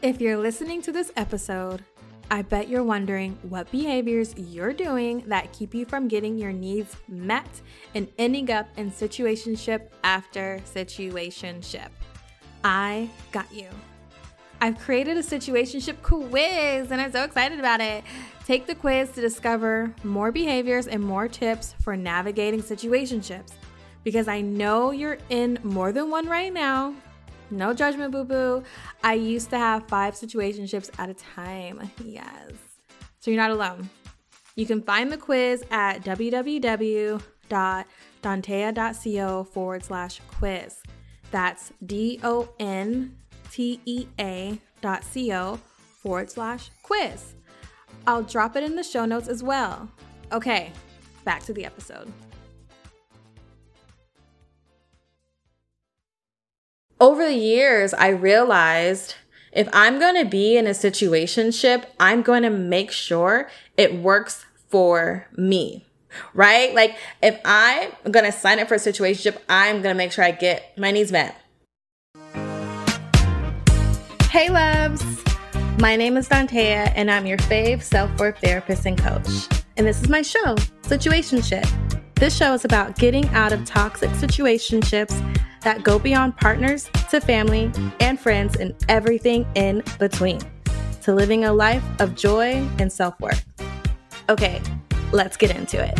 If you're listening to this episode, I bet you're wondering what behaviors you're doing that keep you from getting your needs met and ending up in situationship after situationship. I got you. I've created a situationship quiz and I'm so excited about it. Take the quiz to discover more behaviors and more tips for navigating situationships because I know you're in more than one right now no judgment, boo boo. I used to have five situationships at a time. Yes. So you're not alone. You can find the quiz at www.dontea.co forward slash quiz. That's D O N T E A dot co forward slash quiz. I'll drop it in the show notes as well. Okay, back to the episode. Over the years, I realized if I'm going to be in a situationship, I'm going to make sure it works for me. Right? Like if I'm going to sign up for a situationship, I'm going to make sure I get my needs met. Hey loves. My name is Dontea and I'm your fave self-worth therapist and coach. And this is my show, Situationship. This show is about getting out of toxic situationships that go beyond partners to family and friends and everything in between to living a life of joy and self worth. Okay, let's get into it.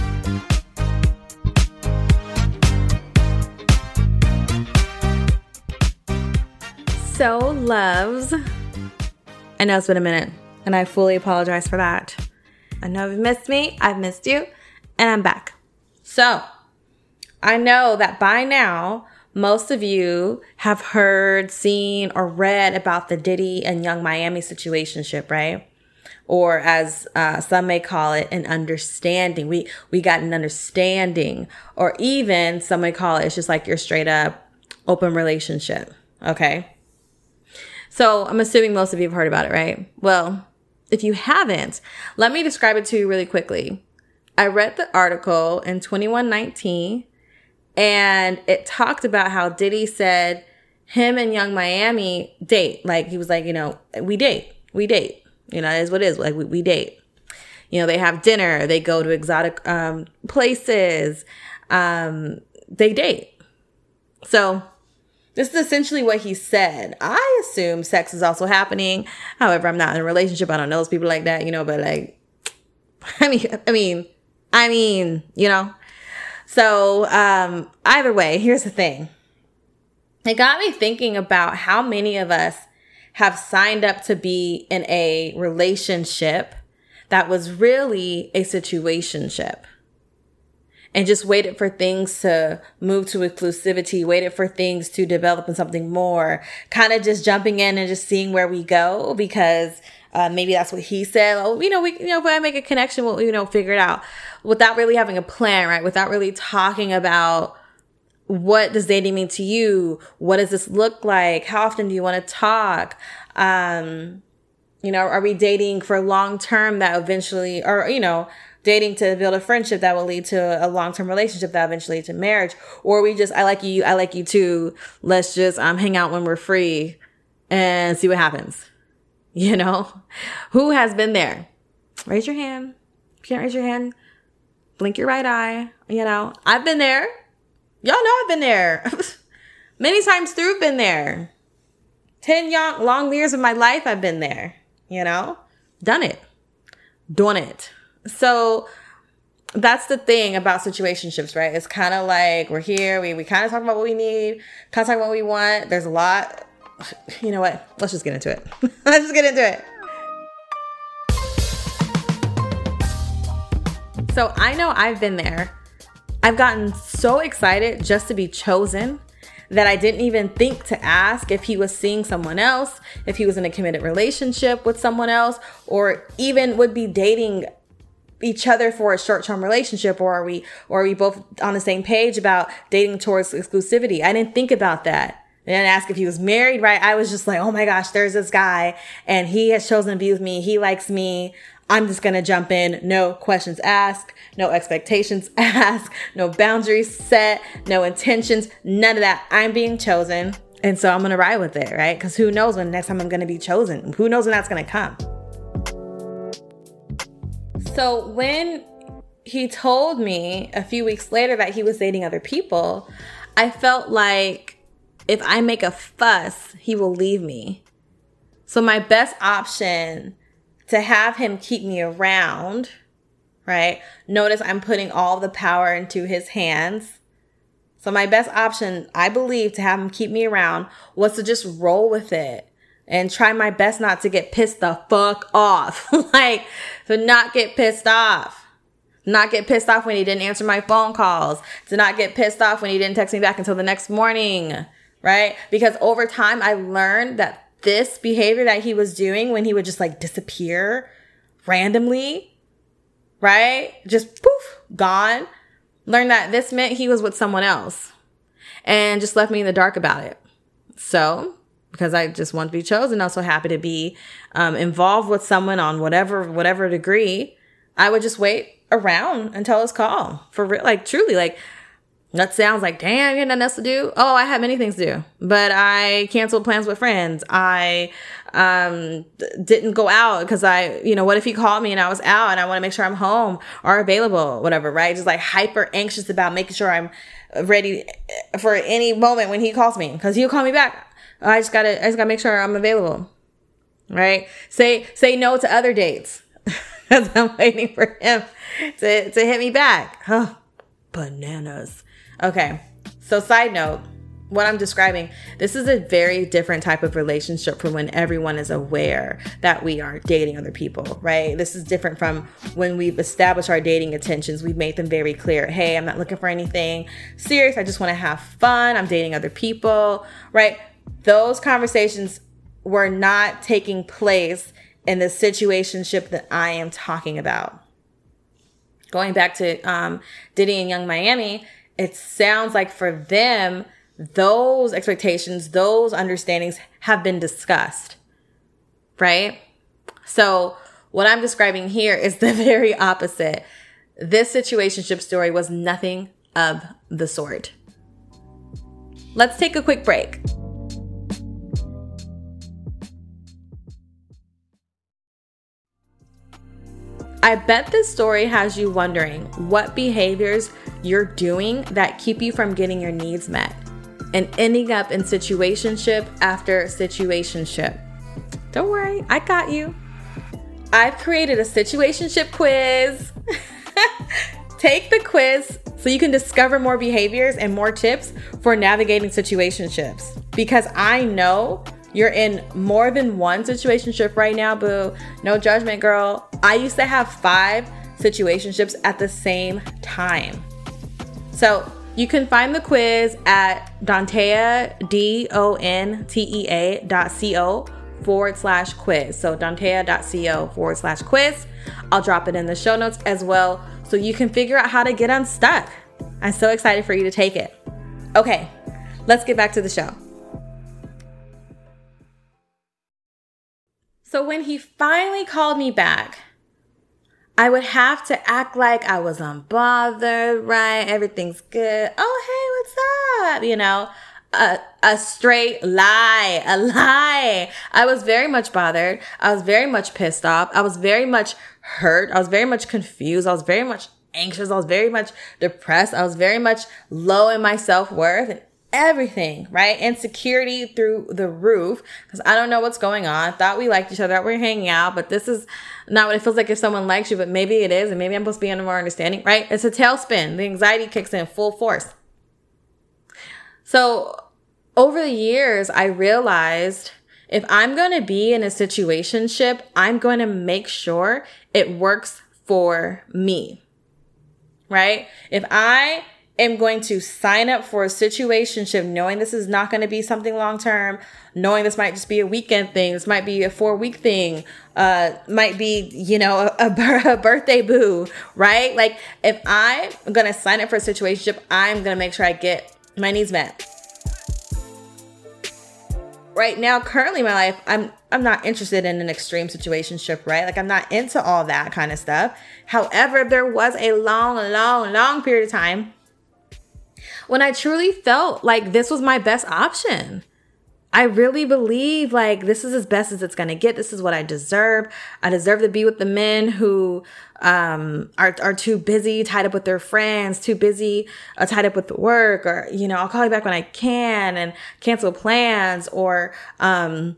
So, loves, I know it's been a minute, and I fully apologize for that. I know you've missed me, I've missed you, and I'm back. So, I know that by now, most of you have heard, seen, or read about the Diddy and Young Miami situationship, right? Or as uh, some may call it, an understanding. We we got an understanding, or even some may call it it's just like your straight up open relationship. Okay. So I'm assuming most of you have heard about it, right? Well, if you haven't, let me describe it to you really quickly. I read the article in 2119 and it talked about how Diddy said him and Young Miami date. Like he was like, you know, we date, we date. You know, is what it is. Like we, we date. You know, they have dinner, they go to exotic um, places, um, they date. So this is essentially what he said. I assume sex is also happening. However, I'm not in a relationship. I don't know those people like that, you know, but like, I mean, I mean, I mean, you know, so, um, either way, here's the thing. It got me thinking about how many of us have signed up to be in a relationship that was really a situationship and just waited for things to move to exclusivity, waited for things to develop in something more, kind of just jumping in and just seeing where we go because uh, maybe that's what he said. Oh, you know, we, you know, if I make a connection, we'll, you know, figure it out without really having a plan, right? Without really talking about what does dating mean to you? What does this look like? How often do you want to talk? Um, you know, are we dating for long term that eventually, or, you know, dating to build a friendship that will lead to a long term relationship that eventually to marriage? Or we just, I like you, I like you too. Let's just um, hang out when we're free and see what happens. You know, who has been there? Raise your hand. If you can't raise your hand, blink your right eye. You know, I've been there. Y'all know I've been there. Many times through, been there. 10 young, long years of my life, I've been there. You know, done it, done it. So, that's the thing about situationships, right? It's kind of like we're here, we, we kind of talk about what we need, kind of talk about what we want. There's a lot you know what? Let's just get into it. Let's just get into it. So I know I've been there. I've gotten so excited just to be chosen that I didn't even think to ask if he was seeing someone else, if he was in a committed relationship with someone else, or even would be dating each other for a short-term relationship or are we or are we both on the same page about dating towards exclusivity? I didn't think about that and ask if he was married, right? I was just like, oh my gosh, there's this guy and he has chosen to be with me. He likes me. I'm just to jump in. No questions asked, no expectations asked, no boundaries set, no intentions, none of that. I'm being chosen. And so I'm to ride with it, right? Because who knows when next time I'm to be chosen? Who knows when that's to come? So when he told me a few weeks later that he was dating other people, I felt like if I make a fuss, he will leave me. So my best option to have him keep me around, right? Notice I'm putting all the power into his hands. So my best option, I believe, to have him keep me around was to just roll with it and try my best not to get pissed the fuck off. like, to not get pissed off. Not get pissed off when he didn't answer my phone calls. To not get pissed off when he didn't text me back until the next morning. Right? Because over time, I learned that this behavior that he was doing when he would just like disappear randomly, right? Just poof, gone. Learned that this meant he was with someone else and just left me in the dark about it. So because I just want to be chosen. Also happy to be um, involved with someone on whatever whatever degree. I would just wait around until his call for real. Like truly, like that sounds like damn, you got nothing else to do. Oh, I have many things to do, but I canceled plans with friends. I um didn't go out because I, you know, what if he called me and I was out and I want to make sure I'm home or available, whatever, right? Just like hyper anxious about making sure I'm ready for any moment when he calls me because he'll call me back I just gotta, I just gotta make sure I'm available. Right? Say, say no to other dates because I'm waiting for him to, to hit me back. Huh. Bananas. Okay. So side note, what I'm describing, this is a very different type of relationship from when everyone is aware that we are dating other people, right? This is different from when we've established our dating intentions. We've made them very clear. Hey, I'm not looking for anything serious. I just want to have fun. I'm dating other people, right? those conversations were not taking place in the situationship that I am talking about. Going back to um, Diddy and Young Miami, it sounds like for them, those expectations, those understandings have been discussed, right? So, what I'm describing here is the very opposite. This situationship story was nothing of the sort. Let's take a quick break. I bet this story has you wondering what behaviors you're doing that keep you from getting your needs met and ending up in situationship after situationship. Don't worry, I got you. I've created a situationship quiz. Take the quiz so you can discover more behaviors and more tips for navigating situationships because I know you're in more than one situationship right now, boo. No judgment, girl. I used to have five situationships at the same time. So you can find the quiz at Dontea, D O N T E A dot C O forward slash quiz. So dontea.co forward slash quiz. I'll drop it in the show notes as well so you can figure out how to get unstuck. I'm so excited for you to take it. Okay, let's get back to the show. So when he finally called me back, I would have to act like I was unbothered, right? Everything's good. Oh, hey, what's up? You know, a, a straight lie, a lie. I was very much bothered. I was very much pissed off. I was very much hurt. I was very much confused. I was very much anxious. I was very much depressed. I was very much low in my self worth. And everything, right? Insecurity through the roof because I don't know what's going on. I Thought we liked each other, we're hanging out, but this is not what it feels like if someone likes you, but maybe it is, and maybe I'm supposed to be under more understanding, right? It's a tailspin. The anxiety kicks in full force. So over the years, I realized if I'm going to be in a situationship, I'm going to make sure it works for me. Right? If I am going to sign up for a situationship knowing this is not going to be something long term, knowing this might just be a weekend thing, this might be a four week thing, uh, might be, you know, a, a, birthday boo, right? Like if I'm going to sign up for a situationship, I'm going to make sure I get my needs met. Right now, currently in my life, I'm I'm not interested in an extreme situationship, right? Like I'm not into all that kind of stuff. However, there was a long, long, long period of time when I truly felt like this was my best option. I really believe like this is as best as it's going to get. This is what I deserve. I deserve to be with the men who um, are, are too busy, tied up with their friends, too busy, uh, tied up with the work, or, you know, I'll call you back when I can and cancel plans or, um,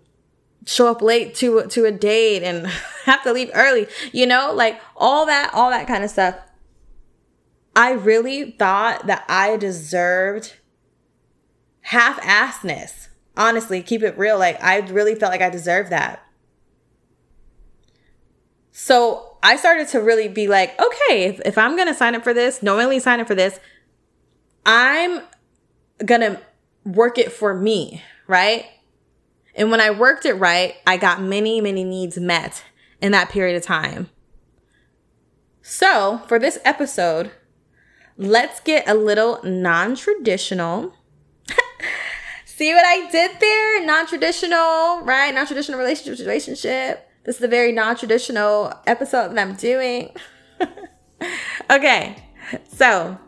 show up late to, to a date and have to leave early, you know, like all that, all that kind of stuff. I really thought that I deserved half assness. Honestly, keep it real. Like, I really felt like I deserved that. So I started to really be like, okay, if, if I'm going to sign up for this, knowingly sign up for this, I'm going to work it for me, right? And when I worked it right, I got many, many needs met in that period of time. So for this episode, let's get a little non traditional. See what I did there? Non traditional, right? Non traditional relationship. This is a very non traditional episode that I'm doing. okay, so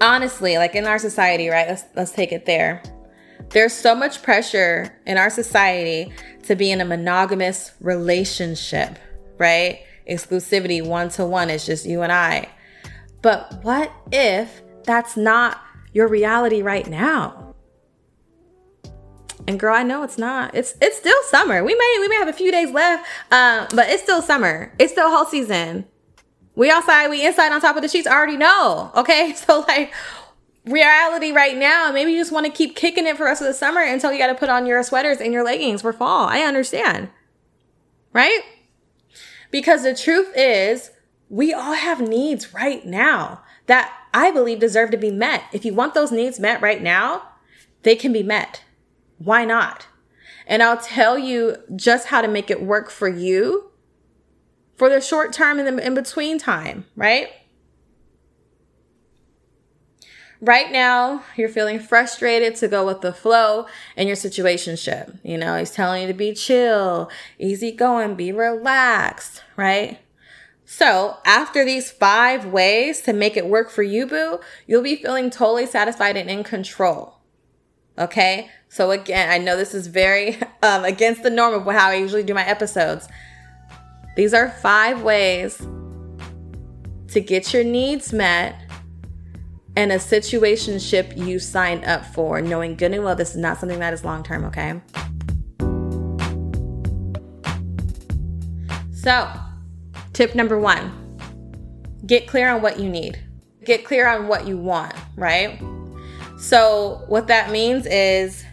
honestly, like in our society, right? Let's let's take it there. There's so much pressure in our society to be in a monogamous relationship, right? Exclusivity one to one it's just you and I. But what if that's not your reality right now? And girl, I know it's not. It's it's still summer. We may we may have a few days left, uh, but it's still summer. It's still whole season. We outside, we inside on top of the sheets. I already know. Okay, so like reality right now. Maybe you just want to keep kicking it for the rest of the summer until you got to put on your sweaters and your leggings for fall. I understand, right? Because the truth is, we all have needs right now that I believe deserve to be met. If you want those needs met right now, they can be met. Why not? And I'll tell you just how to make it work for you for the short term and the in between time, right? Right now, you're feeling frustrated to go with the flow in your situationship. You know, he's telling you to be chill, easy going, be relaxed, right? So, after these five ways to make it work for you, boo, you'll be feeling totally satisfied and in control. Okay? So, again, I know this is very um, against the norm of how I usually do my episodes. These are five ways to get your needs met and a situationship you signed up for, knowing good and well this is not something that is long term, okay? So, Tip number one get clear on what you need, get clear on what you want, right? So, what that means is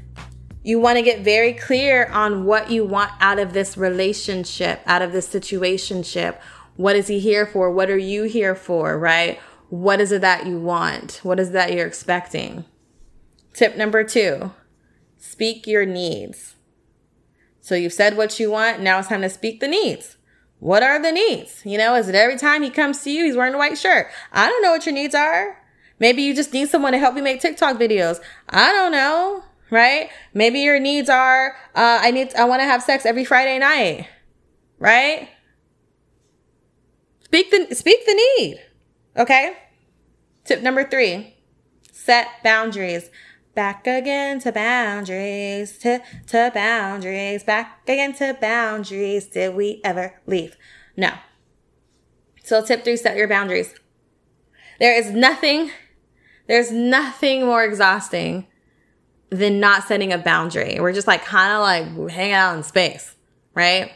you want to get very clear on what you want out of this relationship, out of this situationship. What is he here for? What are you here for, right? What is it that you want? What is that you're expecting? Tip number two speak your needs. So you've said what you want, now it's time to speak the needs. What are the needs? You know, is it every time he comes to you, he's wearing a white shirt? I don't know what your needs are. Maybe you just need someone to help you make TikTok videos. I don't know, right? Maybe your needs are, uh, I need, I want to have sex every Friday night, right? Speak the, speak the need. Okay. Tip number three, set boundaries. Back again to boundaries, to, to boundaries, back again to boundaries. Did we ever leave? No. So tip three, set your boundaries. There is nothing, there's nothing more exhausting than not setting a boundary. We're just like kind of like hanging out in space, right?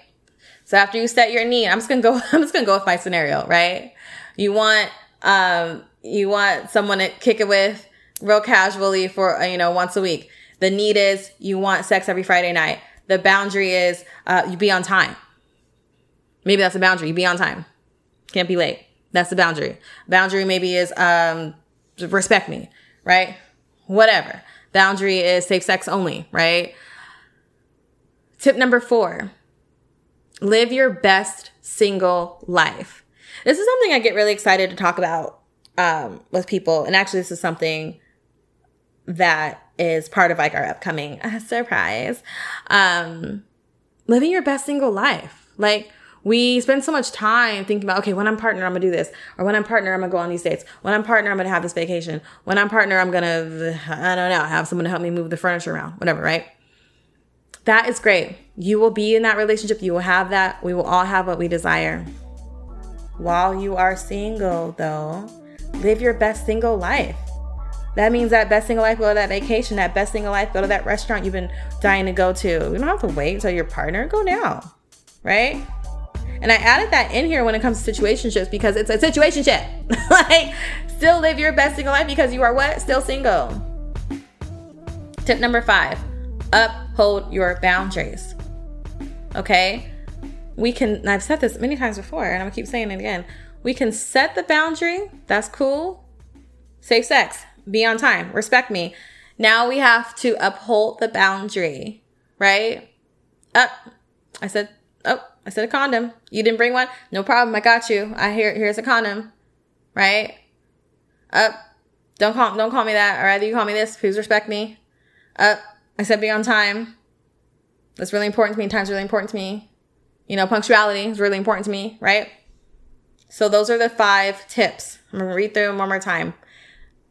So after you set your need, I'm just gonna go, I'm just gonna go with my scenario, right? You want, um, you want someone to kick it with, real casually for uh, you know once a week. The need is you want sex every Friday night. The boundary is uh, you be on time. Maybe that's a boundary. You be on time. Can't be late. That's the boundary. Boundary maybe is um, respect me, right? Whatever. Boundary is safe sex only, right? Tip number four live your best single life. This is something I get really excited to talk about um, with people. And actually, this is something that is part of like our upcoming surprise. Um, living your best single life. Like, We spend so much time thinking about, okay, when I'm partner, I'm gonna do this. Or when I'm partner, I'm gonna go on these dates. When I'm partner, I'm gonna have this vacation. When I'm partner, I'm gonna, I don't know, have someone to help me move the furniture around, whatever, right? That is great. You will be in that relationship. You will have that. We will all have what we desire. While you are single, though, live your best single life. That means that best single life, go to that vacation, that best single life, go to that restaurant you've been dying to go to. You don't have to wait until your partner, go now, right? And I added that in here when it comes to situationships because it's a situationship. like, still live your best single life because you are what? Still single. Tip number five uphold your boundaries. Okay? We can, I've said this many times before, and I'm gonna keep saying it again. We can set the boundary, that's cool. Safe sex, be on time, respect me. Now we have to uphold the boundary, right? Up. I said, oh, I said a condom. You didn't bring one? No problem. I got you. I hear here's a condom. Right? Up. Don't call don't call me that. Or either you call me this. Please respect me. Up. I said be on time. That's really important to me. Time's really important to me. You know, punctuality is really important to me, right? So those are the five tips. I'm gonna read through them one more time.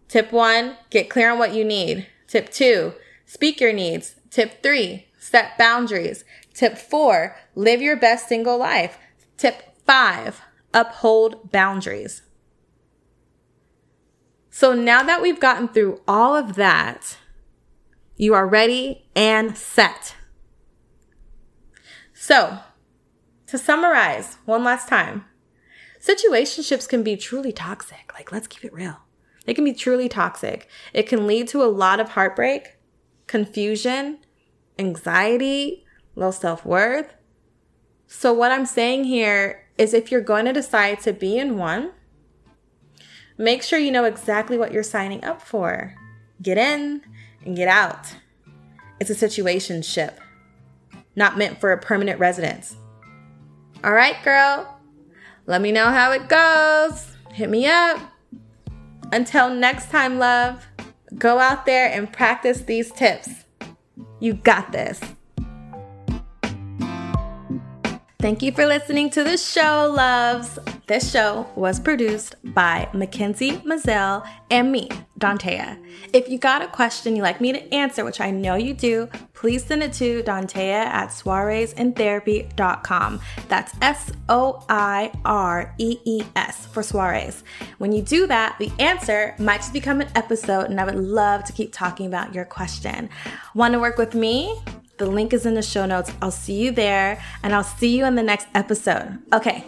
Tip one, get clear on what you need. Tip two, speak your needs. Tip three, set boundaries. Tip four, live your best single life. Tip five, uphold boundaries. So now that we've gotten through all of that, you are ready and set. So, to summarize one last time, situationships can be truly toxic. Like, let's keep it real. They can be truly toxic. It can lead to a lot of heartbreak, confusion, anxiety, low self worth. So, what I'm saying here is if you're going to decide to be in one, make sure you know exactly what you're signing up for. Get in and get out. It's a situation ship, not meant for a permanent residence. All right, girl. Let me know how it goes. Hit me up. Until next time, love, go out there and practice these tips. You got this. Thank you for listening to the show, loves. This show was produced by Mackenzie Mazel and me, Dontea. If you got a question you'd like me to answer, which I know you do, please send it to Dontea at soireesandtherapy.com. That's S O I R E E S for soirees. When you do that, the answer might just become an episode, and I would love to keep talking about your question. Want to work with me? The link is in the show notes. I'll see you there and I'll see you in the next episode. Okay,